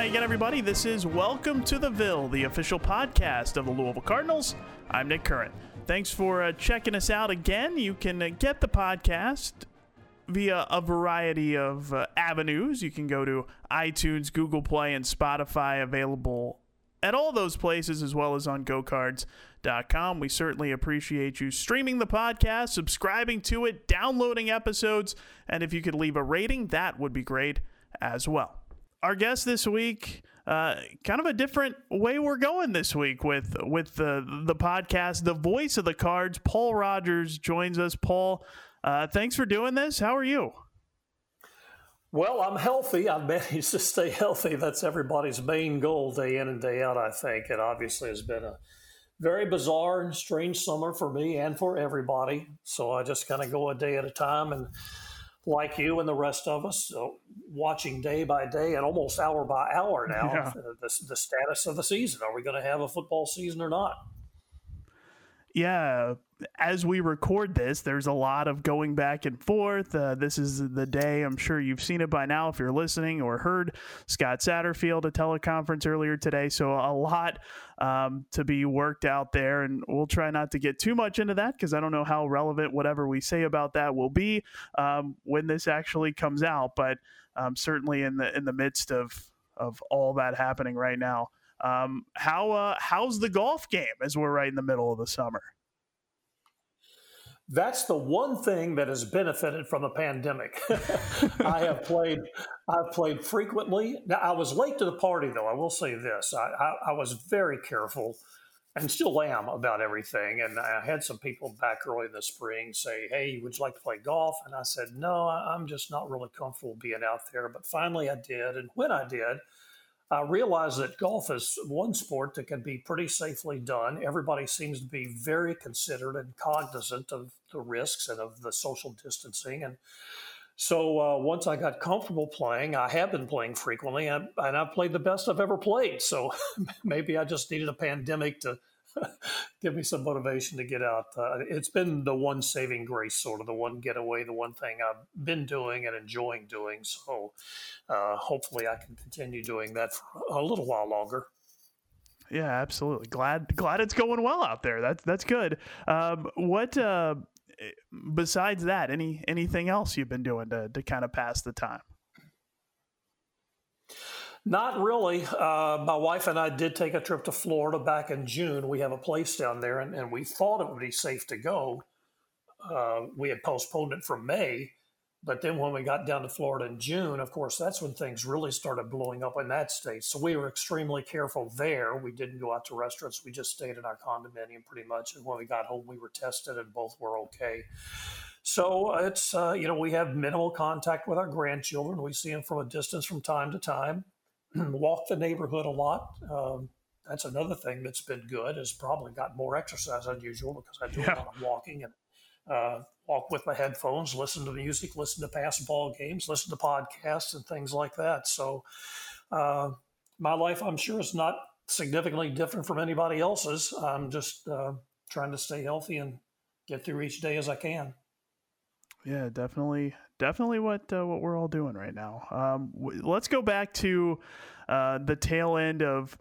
Hi again, everybody. This is Welcome to the Ville, the official podcast of the Louisville Cardinals. I'm Nick Curran. Thanks for uh, checking us out again. You can uh, get the podcast via a variety of uh, avenues. You can go to iTunes, Google Play, and Spotify, available at all those places as well as on gocards.com. We certainly appreciate you streaming the podcast, subscribing to it, downloading episodes, and if you could leave a rating, that would be great as well our guest this week, uh, kind of a different way we're going this week with with the the podcast. The voice of the cards, Paul Rogers, joins us. Paul, uh, thanks for doing this. How are you? Well, I'm healthy. I've managed to stay healthy. That's everybody's main goal, day in and day out. I think it obviously has been a very bizarre and strange summer for me and for everybody. So I just kind of go a day at a time and like you and the rest of us, uh, watching day by day and almost hour by hour now yeah. uh, the, the status of the season. Are we going to have a football season or not? Yeah, as we record this, there's a lot of going back and forth. Uh, this is the day, I'm sure you've seen it by now if you're listening or heard Scott Satterfield a teleconference earlier today. So, a lot um, to be worked out there. And we'll try not to get too much into that because I don't know how relevant whatever we say about that will be um, when this actually comes out. But um, certainly in the in the midst of of all that happening right now. Um, how uh, how's the golf game as we're right in the middle of the summer? That's the one thing that has benefited from the pandemic. I have played, I've played frequently. Now I was late to the party, though. I will say this: I, I, I was very careful, and still am about everything. And I had some people back early in the spring say, "Hey, would you like to play golf?" And I said, "No, I'm just not really comfortable being out there." But finally, I did, and when I did, I realize that golf is one sport that can be pretty safely done. Everybody seems to be very considerate and cognizant of the risks and of the social distancing. And so uh, once I got comfortable playing, I have been playing frequently, and, and I've played the best I've ever played. So maybe I just needed a pandemic to give me some motivation to get out. Uh, it's been the one saving grace, sort of the one getaway, the one thing I've been doing and enjoying doing. So uh, hopefully I can continue doing that for a little while longer. Yeah, absolutely. Glad glad it's going well out there. That's that's good. Um, what uh, besides that, any anything else you've been doing to to kind of pass the time? Not really. Uh, my wife and I did take a trip to Florida back in June. We have a place down there, and, and we thought it would be safe to go. Uh, we had postponed it from May, but then when we got down to Florida in June, of course, that's when things really started blowing up in that state. So we were extremely careful there. We didn't go out to restaurants. We just stayed in our condominium pretty much. And when we got home, we were tested and both were okay. So it's, uh, you know, we have minimal contact with our grandchildren. We see them from a distance from time to time. walk the neighborhood a lot. Um, that's another thing that's been good. Has probably got more exercise than usual because I do yeah. a lot of walking and uh, walk with my headphones, listen to music, listen to basketball games, listen to podcasts and things like that. So uh, my life, I'm sure, is not significantly different from anybody else's. I'm just uh, trying to stay healthy and get through each day as I can. Yeah, definitely, definitely what uh, what we're all doing right now. Um, w- let's go back to uh, the tail end of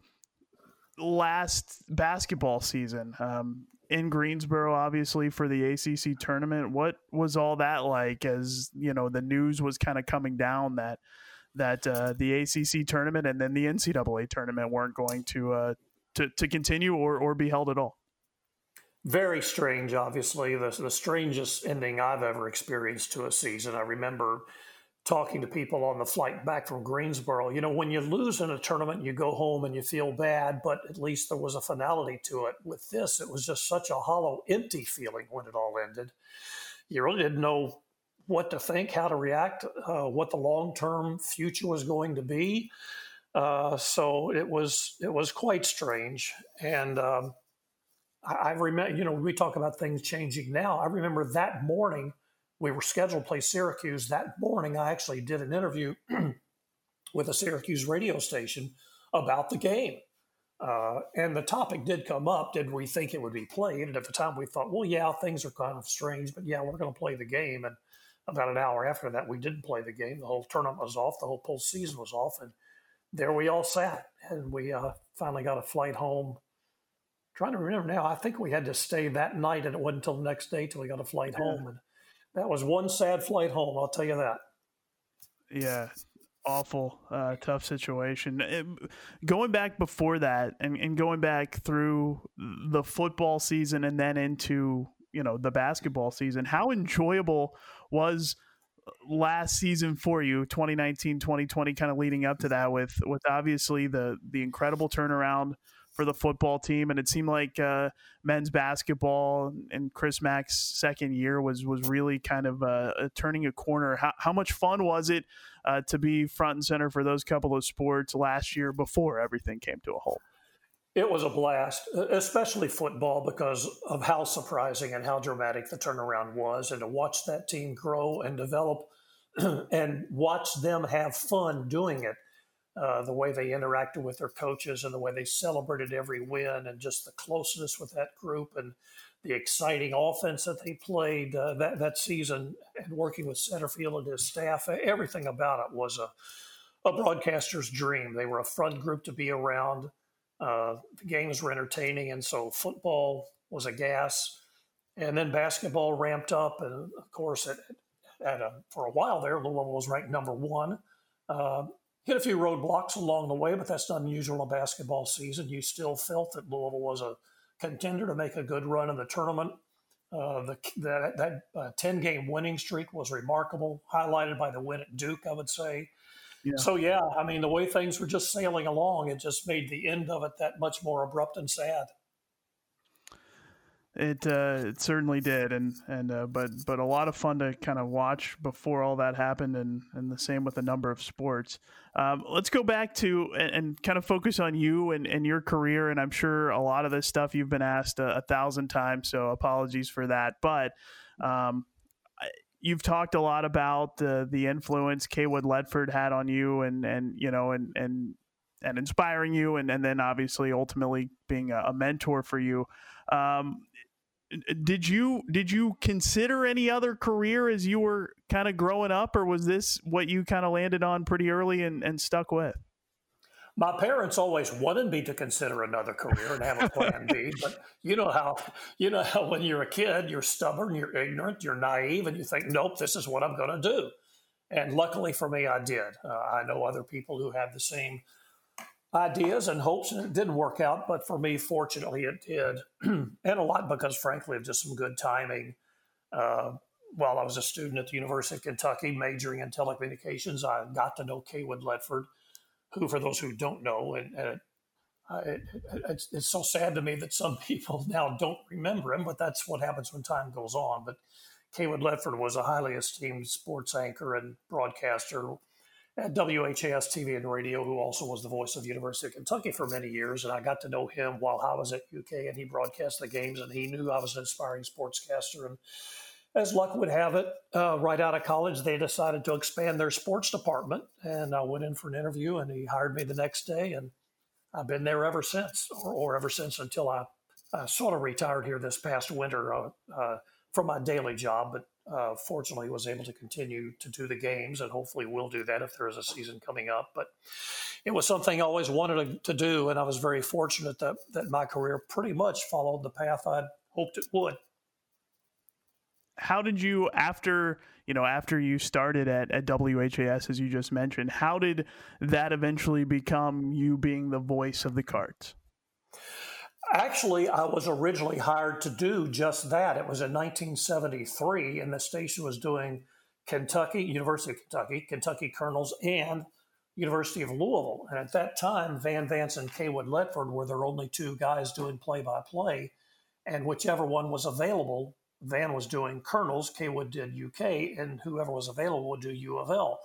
last basketball season um, in Greensboro, obviously for the ACC tournament. What was all that like? As you know, the news was kind of coming down that that uh, the ACC tournament and then the NCAA tournament weren't going to uh, to to continue or or be held at all very strange, obviously, the, the strangest ending I've ever experienced to a season. I remember talking to people on the flight back from Greensboro. You know, when you lose in a tournament, you go home and you feel bad, but at least there was a finality to it. With this, it was just such a hollow, empty feeling when it all ended. You really didn't know what to think, how to react, uh, what the long term future was going to be. Uh, so it was it was quite strange, and um, I, remember, you know, we talk about things changing now. I remember that morning we were scheduled to play Syracuse. That morning, I actually did an interview with a Syracuse radio station about the game. Uh, and the topic did come up. Did we think it would be played? And at the time, we thought, well, yeah, things are kind of strange, but yeah, we're going to play the game. And about an hour after that, we didn't play the game. The whole tournament was off. The whole postseason was off. And there we all sat, and we uh, finally got a flight home. Trying to remember now, I think we had to stay that night, and it wasn't until the next day till we got a flight yeah. home, and that was one sad flight home. I'll tell you that. Yeah, awful, uh, tough situation. It, going back before that, and, and going back through the football season, and then into you know the basketball season, how enjoyable was last season for you 2019 2020 kind of leading up to that with with obviously the the incredible turnaround for the football team. And it seemed like uh, men's basketball and Chris Mack's second year was was really kind of uh, turning a corner. How, how much fun was it uh, to be front and center for those couple of sports last year before everything came to a halt it was a blast, especially football, because of how surprising and how dramatic the turnaround was, and to watch that team grow and develop, and watch them have fun doing it. Uh, the way they interacted with their coaches and the way they celebrated every win, and just the closeness with that group, and the exciting offense that they played uh, that that season, and working with Satterfield and his staff, everything about it was a a broadcaster's dream. They were a fun group to be around uh, the games were entertaining, and so football was a gas. And then basketball ramped up, and of course, at, at a, for a while there, Louisville was ranked number one. Uh, hit a few roadblocks along the way, but that's not unusual in a basketball season. You still felt that Louisville was a contender to make a good run in the tournament. Uh, the, that, that uh, 10 game winning streak was remarkable, highlighted by the win at Duke, I would say. Yeah. So yeah, I mean, the way things were just sailing along, it just made the end of it that much more abrupt and sad. It uh, it certainly did, and and uh, but but a lot of fun to kind of watch before all that happened, and and the same with a number of sports. Um, let's go back to and, and, kind of focus on you and, and your career, and I'm sure a lot of this stuff you've been asked a, a thousand times, so apologies for that. But um, you've talked a lot about the the influence Cawood Ledford had on you, and and you know, and and and inspiring you, and and then obviously ultimately being a, a mentor for you. Um, did you did you consider any other career as you were kind of growing up, or was this what you kind of landed on pretty early and, and stuck with? My parents always wanted me to consider another career and have a plan B. But you know how you know how when you're a kid, you're stubborn, you're ignorant, you're naive, and you think, "Nope, this is what I'm going to do." And luckily for me, I did. Uh, I know other people who have the same ideas and hopes, and it didn't work out. But for me, fortunately, it did, and a lot because, frankly, of just some good timing. Uh, while I was a student at the University of Kentucky, majoring in telecommunications, I got to know Cawood Ledford who, for those who don't know, and, and uh, it, it's, it's, so sad to me that some people now don't remember him, but that's what happens when time goes on. But Cawood Ledford was a highly esteemed sports anchor and broadcaster at WHAS TV and radio, who also was the voice of the University of Kentucky for many years. And I got to know him while I was at UK, and he broadcast the games, and he knew I was an aspiring sportscaster. And as luck would have it, uh, right out of college, they decided to expand their sports department. And I went in for an interview, and he hired me the next day. And I've been there ever since, or, or ever since until I, I, sort of retired here this past winter uh, uh, from my daily job. But uh, fortunately, was able to continue to do the games, and hopefully, will do that if there is a season coming up. But it was something I always wanted to, to do, and I was very fortunate that, that my career pretty much followed the path I'd hoped it would how did you after you know after you started at, at WHAS as you just mentioned how did that eventually become you being the voice of the cards? Actually I was originally hired to do just that. It was in 1973 and the station was doing Kentucky University of Kentucky Kentucky Colonels and University of Louisville. And at that time Van Vance and Cawood Ledford were their only two guys doing play by play and whichever one was available Van was doing Colonels, Cawood did UK, and whoever was available would do U of L.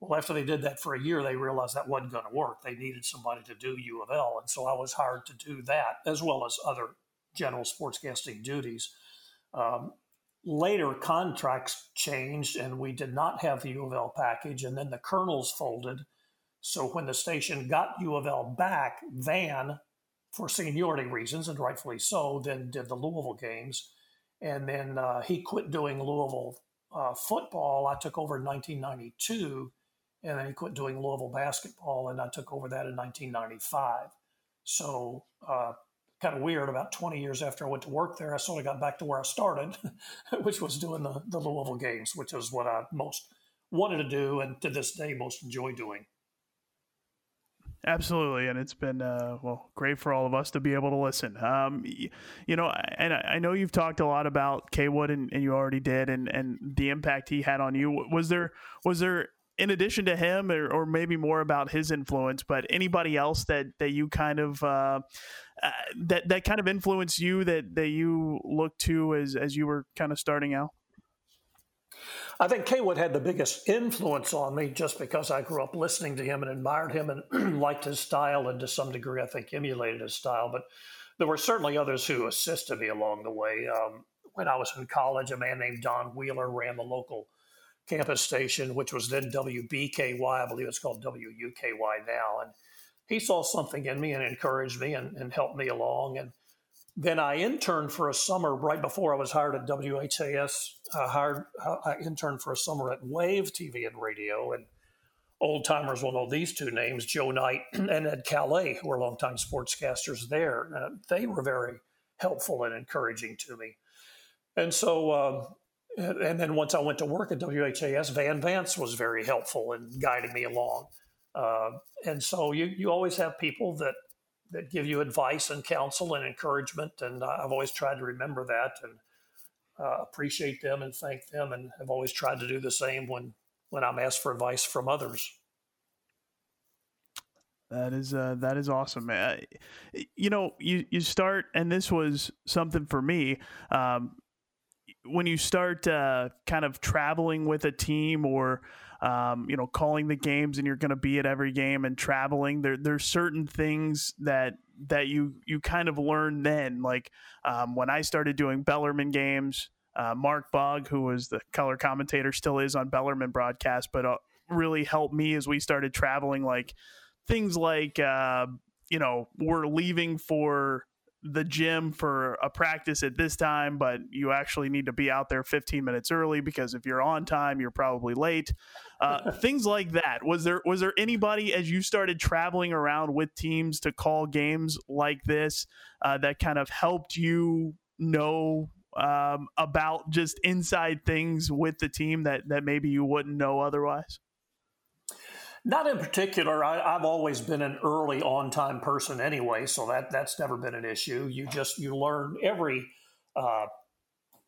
Well, after they did that for a year, they realized that wasn't going to work. They needed somebody to do U of L. And so I was hired to do that, as well as other general sportscasting duties. Um, later, contracts changed, and we did not have the U of L package. And then the Colonels folded. So when the station got U of L back, Van, for seniority reasons, and rightfully so, then did the Louisville games and then uh, he quit doing Louisville uh, football. I took over in 1992, and then he quit doing Louisville basketball, and I took over that in 1995. So, uh, kind of weird. About 20 years after I went to work there, I sort of got back to where I started, which was doing the, the Louisville games, which is what I most wanted to do, and to this day most enjoy doing. Absolutely, and it's been uh, well great for all of us to be able to listen. Um, you know, and I know you've talked a lot about Cawood, and, and you already did, and, and the impact he had on you. Was there was there in addition to him, or, or maybe more about his influence, but anybody else that that you kind of uh, uh, that that kind of influenced you that that you looked to as as you were kind of starting out? I think Cawood had the biggest influence on me just because I grew up listening to him and admired him and liked his style and to some degree I think emulated his style. But there were certainly others who assisted me along the way. Um, when I was in college, a man named Don Wheeler ran the local campus station, which was then WBKY. I believe it's called WUKY now. And he saw something in me and encouraged me and, and helped me along. And then I interned for a summer right before I was hired at WHAS. I hired, I interned for a summer at Wave TV and Radio, and old timers will know these two names: Joe Knight and Ed Kallay, who were longtime sportscasters there. Uh, they were very helpful and encouraging to me, and so. Um, and then once I went to work at WHAS, Van Vance was very helpful in guiding me along. Uh, and so you you always have people that that give you advice and counsel and encouragement. And I've always tried to remember that and uh, appreciate them and thank them. And have always tried to do the same when, when I'm asked for advice from others. That is uh, that is awesome. Uh, you know, you you start, and this was something for me. Um, when you start uh, kind of traveling with a team or um, you know, calling the games and you're going to be at every game and traveling. There, there's certain things that that you you kind of learn then. Like um, when I started doing Bellarmine games, uh, Mark Bug, who was the color commentator, still is on Bellarmine broadcast, but uh, really helped me as we started traveling. Like things like uh, you know we're leaving for the gym for a practice at this time, but you actually need to be out there 15 minutes early because if you're on time, you're probably late. Uh, things like that. Was there was there anybody as you started traveling around with teams to call games like this uh, that kind of helped you know um, about just inside things with the team that that maybe you wouldn't know otherwise? Not in particular. I, have always been an early on time person anyway, so that that's never been an issue. You just you learn every uh,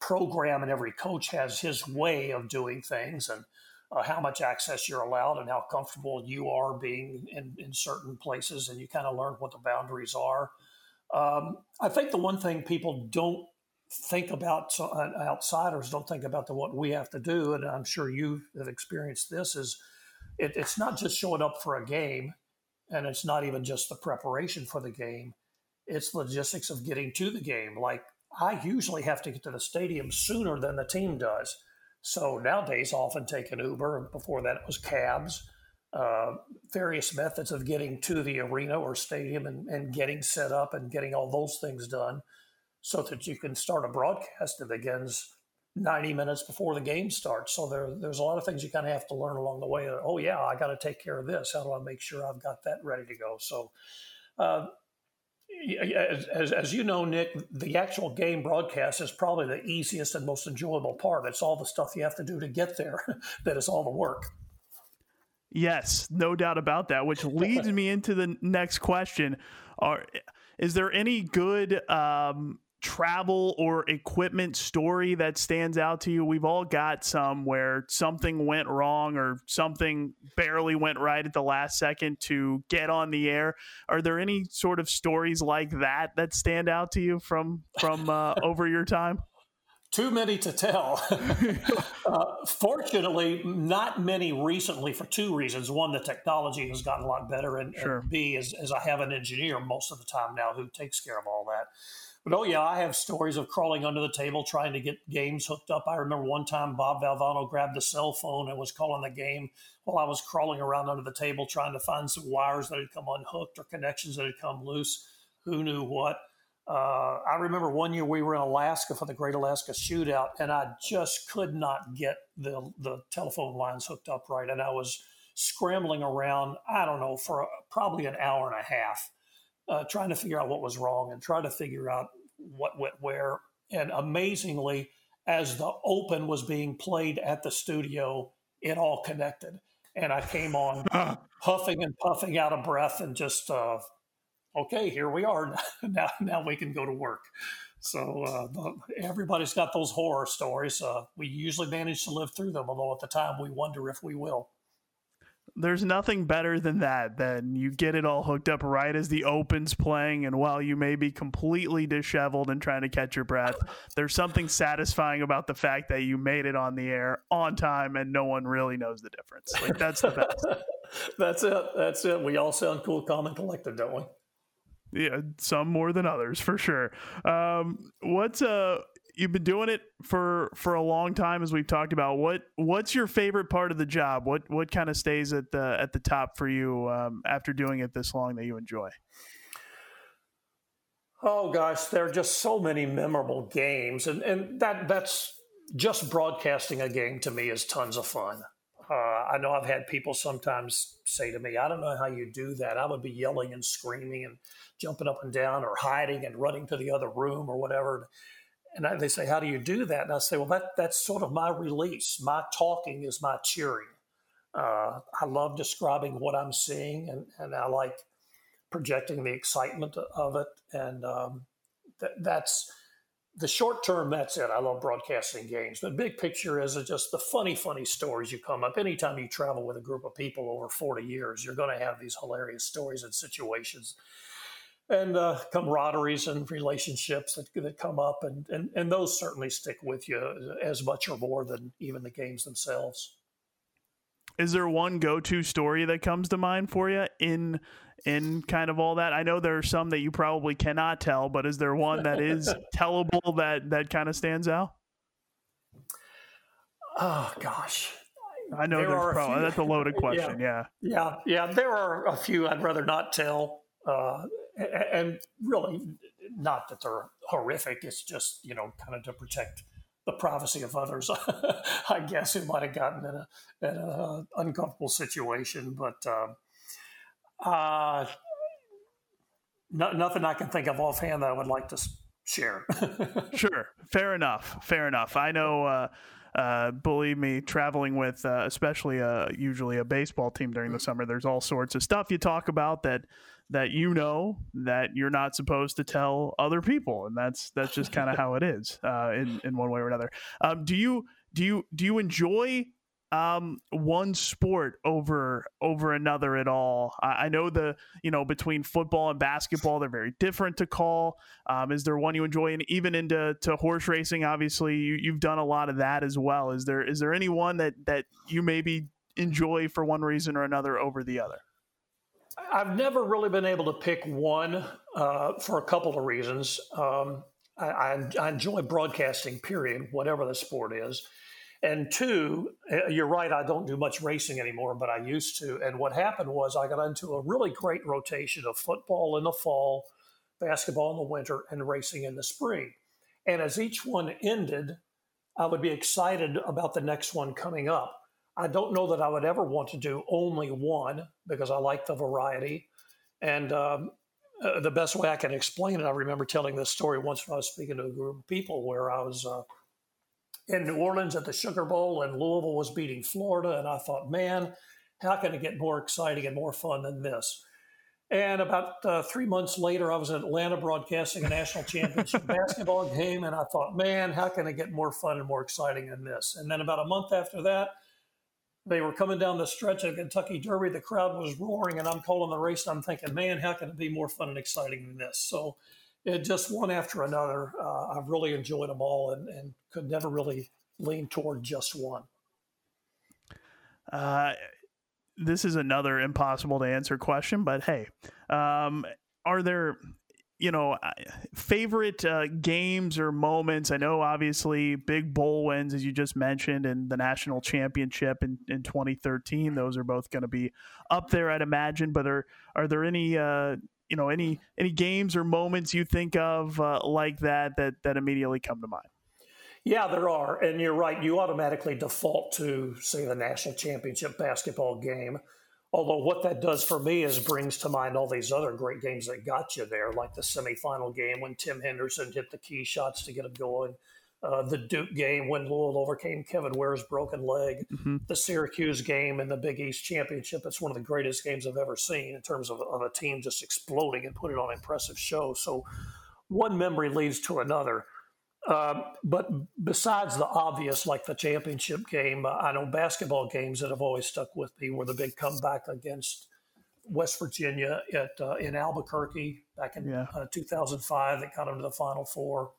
program and every coach has his way of doing things and uh, how much access you're allowed and how comfortable you are being in, in certain places, and you kind of learn what the boundaries are. Um, I think the one thing people don't think about uh, outsiders don't think about the what we have to do, and I'm sure you have experienced this is it, it's not just showing up for a game, and it's not even just the preparation for the game. It's logistics of getting to the game. Like I usually have to get to the stadium sooner than the team does. So nowadays, I often take an Uber. Before that, it was cabs. Uh, various methods of getting to the arena or stadium and, and getting set up and getting all those things done so that you can start a broadcast that begins 90 minutes before the game starts. So there, there's a lot of things you kind of have to learn along the way. Oh, yeah, I got to take care of this. How do I make sure I've got that ready to go? So, uh, as, as, you know, Nick, the actual game broadcast is probably the easiest and most enjoyable part. It's all the stuff you have to do to get there that is all the work. Yes, no doubt about that. Which leads me into the next question: Are is there any good um, travel or equipment story that stands out to you? We've all got some where something went wrong or something barely went right at the last second to get on the air. Are there any sort of stories like that that stand out to you from from uh, over your time? Too many to tell. uh, fortunately, not many recently for two reasons. One, the technology has gotten a lot better, and, sure. and B, is, is I have an engineer most of the time now who takes care of all that. But oh yeah, I have stories of crawling under the table trying to get games hooked up. I remember one time Bob Valvano grabbed a cell phone and was calling the game while I was crawling around under the table trying to find some wires that had come unhooked or connections that had come loose. Who knew what? Uh, I remember one year we were in Alaska for the Great Alaska Shootout, and I just could not get the the telephone lines hooked up right, and I was scrambling around, I don't know, for probably an hour and a half, uh, trying to figure out what was wrong and trying to figure out what went where. And amazingly, as the open was being played at the studio, it all connected. And I came on huffing and puffing out of breath and just, uh, okay, here we are. now, now we can go to work. So uh, everybody's got those horror stories. Uh, we usually manage to live through them, although at the time we wonder if we will. There's nothing better than that. Then you get it all hooked up right as the opens playing, and while you may be completely disheveled and trying to catch your breath, there's something satisfying about the fact that you made it on the air on time, and no one really knows the difference. Like that's the best. that's it. That's it. We all sound cool, calm, and collected, don't we? Yeah, some more than others for sure. Um, what's uh you've been doing it for for a long time as we've talked about. What what's your favorite part of the job? What what kind of stays at the at the top for you um, after doing it this long that you enjoy? Oh gosh, there are just so many memorable games, and and that that's just broadcasting a game to me is tons of fun. Uh, I know I've had people sometimes say to me, "I don't know how you do that." I would be yelling and screaming and jumping up and down or hiding and running to the other room or whatever. And they say, How do you do that? And I say, Well, that, that's sort of my release. My talking is my cheering. Uh, I love describing what I'm seeing, and, and I like projecting the excitement of it. And um, th- that's the short term, that's it. I love broadcasting games. The big picture is just the funny, funny stories you come up. Anytime you travel with a group of people over 40 years, you're going to have these hilarious stories and situations and uh, camaraderies and relationships that, that come up, and, and, and those certainly stick with you as much or more than even the games themselves. Is there one go-to story that comes to mind for you in in kind of all that? I know there are some that you probably cannot tell, but is there one that is tellable that that kind of stands out? Oh gosh, I know there there's probably few, that's a loaded question. Yeah, yeah, yeah, yeah. There are a few I'd rather not tell. Uh, and really not that they're horrific it's just you know kind of to protect the privacy of others i guess who might have gotten in a, in a uncomfortable situation but uh, uh, no, nothing i can think of offhand that i would like to share. Sure fair enough fair enough. I know uh, uh, believe me, traveling with uh, especially a, usually a baseball team during the summer, there's all sorts of stuff you talk about that that you know that you're not supposed to tell other people, and that's that's just kind of how it is uh, in in one way or another. Um, do you do you do you enjoy um, one sport over over another at all? I, I, know the you know between football and basketball they're very different to call. Um, is there one you enjoy, and even into to horse racing? Obviously, you, you've done a lot of that as well. Is there is there any one that that you maybe enjoy for one reason or another over the other? I've never really been able to pick one uh, for a couple of reasons. Um, I, I, I, enjoy broadcasting, period, whatever the sport is. And two, uh, you're right, I don't do much racing anymore, but I used to. And what happened was I got into a really great rotation of football in the fall, basketball in the winter, and racing in the spring. And as each one ended, I would be excited about the next one coming up. I don't know that I would ever want to do only one because I like the variety. And um, uh, the best way I can explain it, I remember telling this story once when I was speaking to a group of people where I was uh, in New Orleans at the Sugar Bowl and Louisville was beating Florida. And I thought, man, how can it get more exciting and more fun than this? And about uh, three months later, I was in Atlanta broadcasting a national championship basketball game. And I thought, man, how can it get more fun and more exciting than this? And then about a month after that, they were coming down the stretch of Kentucky Derby. The crowd was roaring, and I'm calling the race. And I'm thinking, man, how can it be more fun and exciting than this? So, it just one after another. Uh, I've really enjoyed them all, and, and could never really lean toward just one. Uh, this is another impossible to answer question, but hey, um, are there you know, favorite uh, games or moments? I know obviously big bowl wins, as you just mentioned, and the national championship in, in 2013. Those are both going to be up there, I'd imagine. But are are there any uh, you know any any games or moments you think of uh, like that that that immediately come to mind? Yeah, there are. And you're right. You automatically default to, say, the national championship basketball game. Although what that does for me is brings to mind all these other great games that got you there, like the semifinal game when Tim Henderson hit the key shots to get it going, uh, the Duke game when Louisville overcame Kevin Ware's broken leg, mm-hmm. the Syracuse game in the Big East Championship. It's one of the greatest games I've ever seen in terms of, of a team just exploding and putting on an impressive show. So one memory leads to another. Um, but besides the obvious, like the championship game, uh, I know basketball games that have always stuck with me were the big comeback against West Virginia at uh, in Albuquerque back in yeah. uh, 2005 that got them to the Final Four.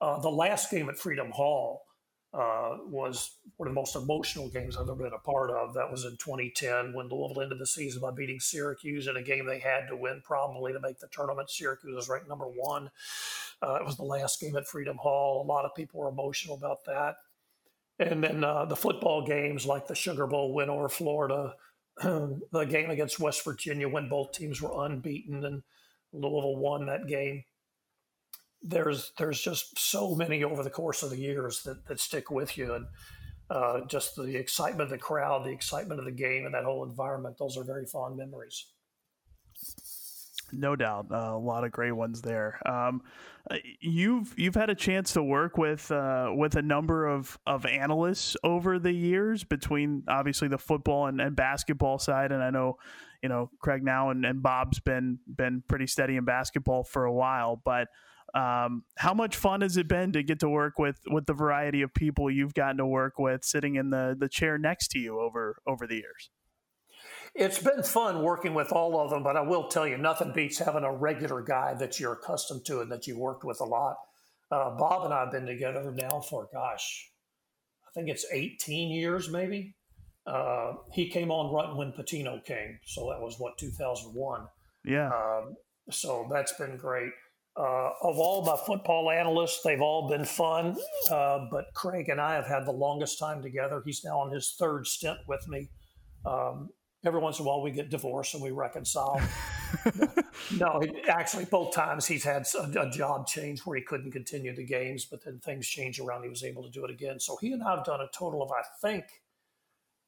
Uh, the last game at Freedom Hall uh, was one of the most emotional games I've ever been a part of. That was in 2010 when Louisville ended the season by beating Syracuse in a game they had to win probably to make the tournament. Syracuse was ranked number one. Uh, it was the last game at Freedom Hall. A lot of people were emotional about that. And then uh, the football games like the Sugar Bowl win over Florida, the game against West Virginia when both teams were unbeaten and Louisville won that game there's there's just so many over the course of the years that, that stick with you and uh, just the excitement of the crowd, the excitement of the game, and that whole environment. Those are very fond memories. No doubt, uh, a lot of great ones there. Um, uh, you've you've had a chance to work with uh, with a number of, of analysts over the years between obviously the football and, and basketball side, and I know you know Craig now and, and Bob's been been pretty steady in basketball for a while, but um, how much fun has it been to get to work with with the variety of people you've gotten to work with sitting in the the chair next to you over over the years? It's been fun working with all of them, but I will tell you, nothing beats having a regular guy that you're accustomed to and that you worked with a lot. Uh, Bob and I have been together now for, gosh, I think it's 18 years maybe. Uh, he came on right when Pitino came. So that was what, 2001? Yeah. Um, so that's been great. Uh, of all my football analysts, they've all been fun, uh, but Craig and I have had the longest time together. He's now on his third stint with me. Um, every once in a while, we get divorced and we reconcile. no, actually, both times he's had a, a, job change where he couldn't continue the games, but then things changed around. He was able to do it again. So he and I have done a total of, I think,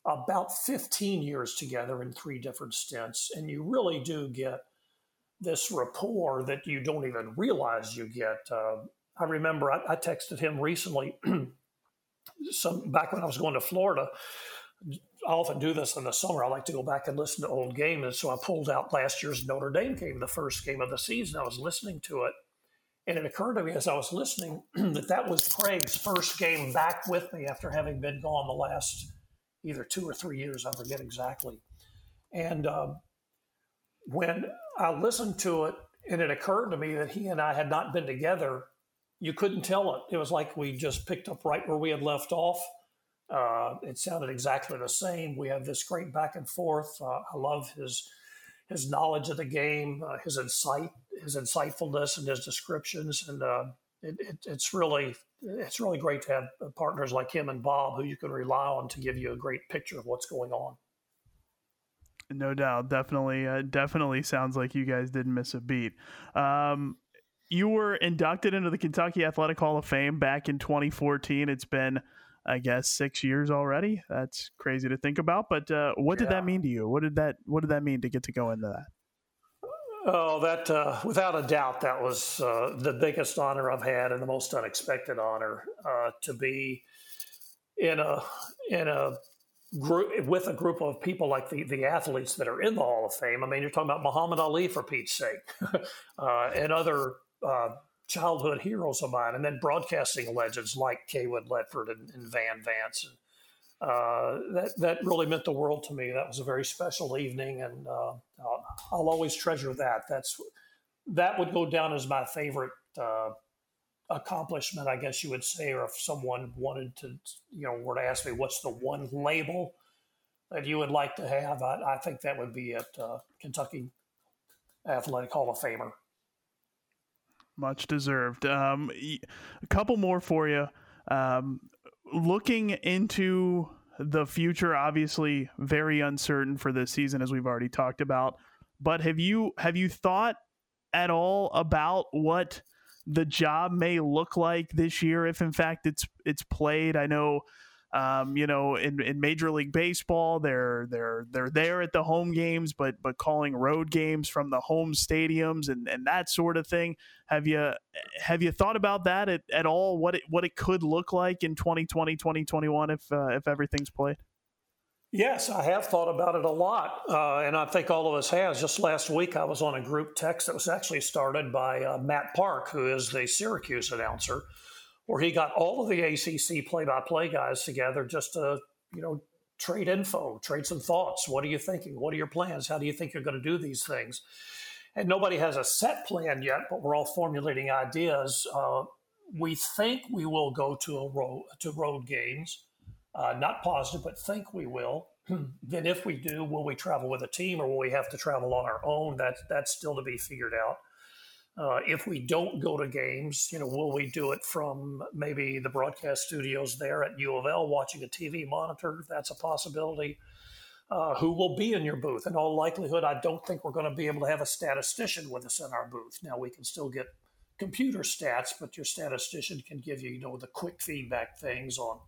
about 15 years together in three different stints. And you really do get this rapport that you don't even realize you get. Uh, I remember I, I, texted him recently, some back when I was going to Florida. I often do this in the summer. I like to go back and listen to old games, and so I pulled out last year's Notre Dame game, the first game of the season. I was listening to it, and it occurred to me as I was listening that that was Craig's first game back with me after having been gone the last either two or three years. I forget exactly. And uh, when I listened to it, and it occurred to me that he and I had not been together. You couldn't tell it. It was like we just picked up right where we had left off. Uh, it sounded exactly the same. We have this great back and forth. Uh, I love his his knowledge of the game, uh, his insight, his insightfulness, and his descriptions. And uh, it, it, it's really it's really great to have partners like him and Bob who you can rely on to give you a great picture of what's going on. No doubt, definitely, uh, definitely sounds like you guys didn't miss a beat. Um, you were inducted into the Kentucky Athletic Hall of Fame back in 2014. It's been, I guess, six years already. That's crazy to think about. But uh, what did that mean to you? What did that What did that mean to get to go into that? Oh, that uh, without a doubt, that was uh, the biggest honor I've had and the most unexpected honor uh, to be in a in a group with a group of people like the the athletes that are in the Hall of Fame. I mean, you're talking about Muhammad Ali for Pete's sake, uh, and other uh, childhood heroes of mine, and then broadcasting legends like Cawood Ledford and, and Van Vance. And, uh, that that really meant the world to me. That was a very special evening, and uh, I'll, I'll, always treasure that. That's that would go down as my favorite uh, accomplishment, I guess you would say, or if someone wanted to, you know, were to ask me what's the one label that you would like to have, I, I think that would be at uh, Kentucky Athletic Hall of Famer. Much deserved. Um, a couple more for you. Um, looking into the future, obviously very uncertain for this season, as we've already talked about. But have you have you thought at all about what the job may look like this year if in fact it's it's played. I know um, you know, in, in Major League Baseball, they're they're they're there at the home games, but but calling road games from the home stadiums and, and that sort of thing. Have you have you thought about that at, at all? What it what it could look like in 2020, 2021 if uh, if everything's played? Yes, I have thought about it a lot, uh, and I think all of us has. Just last week, I was on a group text that was actually started by uh, Matt Park, who is the Syracuse announcer, where he got all of the ACC play-by-play guys together just to, you know, trade info, trade some thoughts. What are you thinking? What are your plans? How do you think you're going to do these things? And nobody has a set plan yet, but we're all formulating ideas. Uh, we think we will go to a road to road games uh, not positive, but think we will. then, if we do, will we travel with a team or will we have to travel on our own? That's that's still to be figured out. Uh, if we don't go to games, you know, will we do it from maybe the broadcast studios there at U of L, watching a TV monitor? That's a possibility. Uh, who will be in your booth? In all likelihood, I don't think we're going to be able to have a statistician with us in our booth. Now we can still get computer stats, but your statistician can give you, you know, the quick feedback things on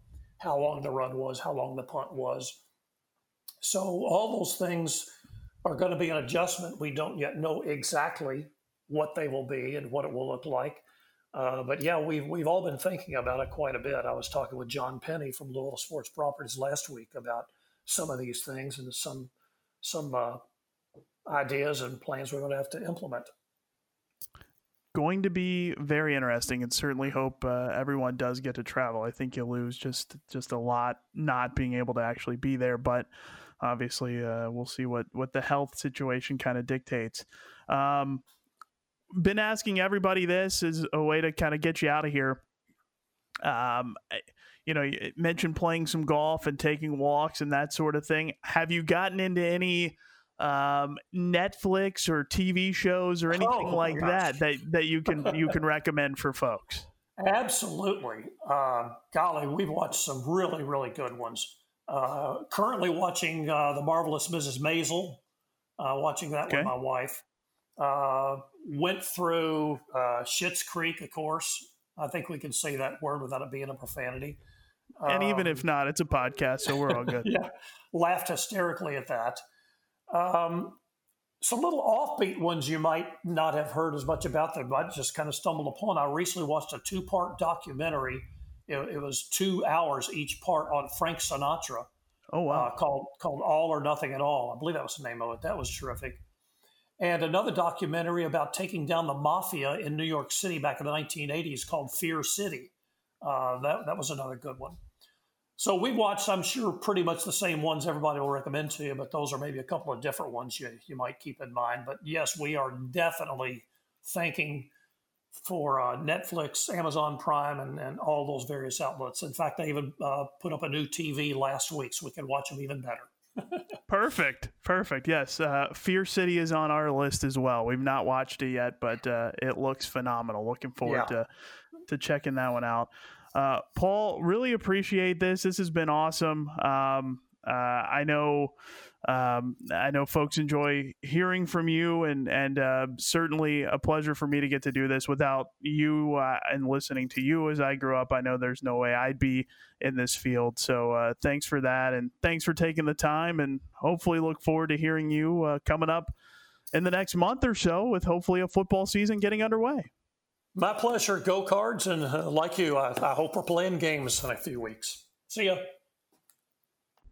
how long the run was, how long the punt was. So all those things are going to be an adjustment. We don't yet know exactly what they will be and what it will look like. Uh, but yeah, we've we've all been thinking about it quite a bit. I was talking with John Penny from Louisville Sports Properties last week about some of these things and some some uh, ideas and plans we're going to have to implement going to be very interesting and certainly hope uh, everyone does get to travel. I think you lose just just a lot not being able to actually be there, but obviously uh, we'll see what what the health situation kind of dictates. Um, been asking everybody this is a way to kind of get you out of here. Um, you know, you mentioned playing some golf and taking walks and that sort of thing. Have you gotten into any um, Netflix or TV shows or anything oh, like that that that you can you can recommend for folks? Absolutely, uh, golly, we've watched some really really good ones. Uh, currently watching uh, the marvelous Mrs. Maisel, uh, watching that okay. with my wife. Uh, went through uh, Schitt's Creek, of course. I think we can say that word without it being a profanity. And um, even if not, it's a podcast, so we're all good. yeah, laughed hysterically at that. Um, some little offbeat ones you might not have heard as much about that I just kind of stumbled upon. I recently watched a two part documentary. It, it, was two hours each part on Frank Sinatra. Oh wow! Uh, called called All or Nothing at All. I believe that was the name of it. That was terrific. And another documentary about taking down the mafia in New York City back in the 1980s called Fear City. Uh, that that was another good one. So we've watched, I'm sure, pretty much the same ones everybody will recommend to you, but those are maybe a couple of different ones you, you might keep in mind. But yes, we are definitely thanking for uh, Netflix, Amazon Prime, and, and all those various outlets. In fact, they even uh, put up a new TV last week so we can watch them even better. perfect. Perfect. Yes. Uh, Fear City is on our list as well. We've not watched it yet, but uh, it looks phenomenal. Looking forward yeah. to, to checking that one out. Uh, Paul, really appreciate this. This has been awesome. Um, uh, I know, um, I know folks enjoy hearing from you, and and uh, certainly a pleasure for me to get to do this. Without you uh, and listening to you as I grew up, I know there's no way I'd be in this field. So uh, thanks for that, and thanks for taking the time, and hopefully look forward to hearing you coming up in the next month or so, with hopefully a football season getting underway. My pleasure. Go cards. And uh, like you, I, I hope we're playing games in a few weeks. See ya.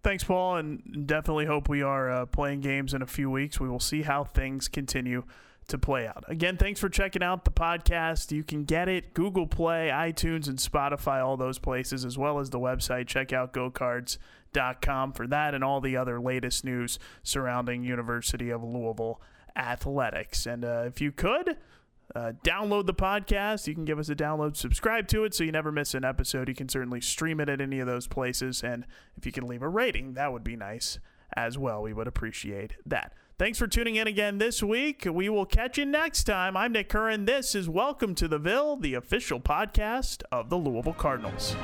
Thanks, Paul, and definitely hope we are uh, playing games in a few weeks. We will see how things continue to play out. Again, thanks for checking out the podcast. You can get it Google Play, iTunes, and Spotify, all those places, as well as the website. Check out gocards.com for that and all the other latest news surrounding University of Louisville athletics. And uh, if you could, uh, download the podcast. You can give us a download, subscribe to it so you never miss an episode. You can certainly stream it at any of those places. And if you can leave a rating, that would be nice as well. We would appreciate that. Thanks for tuning in again this week. We will catch you next time. I'm Nick Curran. This is Welcome to the Ville, the official podcast of the Louisville Cardinals.